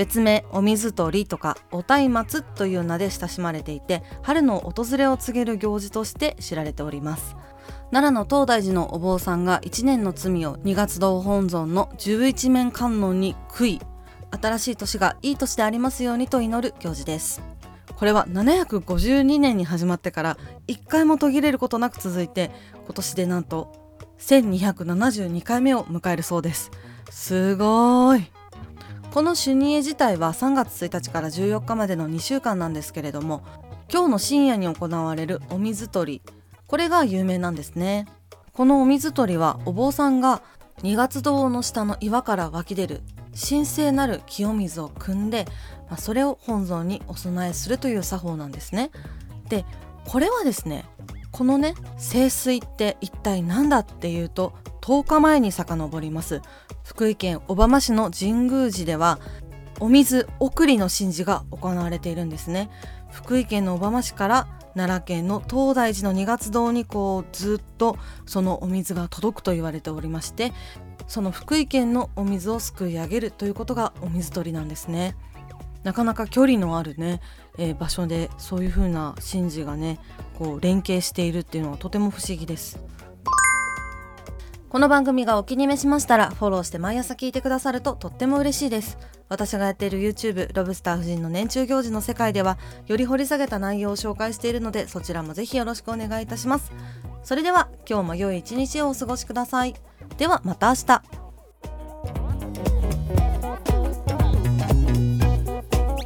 別名お水取りとかお松明という名で親しまれていて春の訪れを告げる行事として知られております。奈良の東大寺のお坊さんが1年の罪を二月堂本尊の十一面観音に悔い新しい年がいい年でありますようにと祈る行事です。これは752年に始まってから1回も途切れることなく続いて今年でなんと1272回目を迎えるそうです。すごい。この主任絵自体は3月1日から14日までの2週間なんですけれども今日の深夜に行われるお水取り。これが有名なんですね。このお水取りはお坊さんが二月堂の下の岩から湧き出る神聖なる清水を汲んで、まあ、それを本尊にお供えするという作法なんですね。でこれはですねこのね聖水って一体何だっていうと10日前に遡ります。福井県小浜市の神宮寺ではお水送りの神事が行われているんですね。福井県の小浜市から奈良県の東大寺の二月堂にこうずっとそのお水が届くと言われておりましてその福井県のお水をすくい上げるということがお水取りなんですね。なかなか距離のあるね、えー、場所でそういう風な神事がねこう連携しているっていうのはとても不思議です。この番組がお気に召しましたらフォローして毎朝聞いてくださるととっても嬉しいです。私がやっている YouTube ロブスター夫人の年中行事の世界ではより掘り下げた内容を紹介しているのでそちらもぜひよろしくお願いいたします。それでは今日も良い一日をお過ごしください。ではまた明日。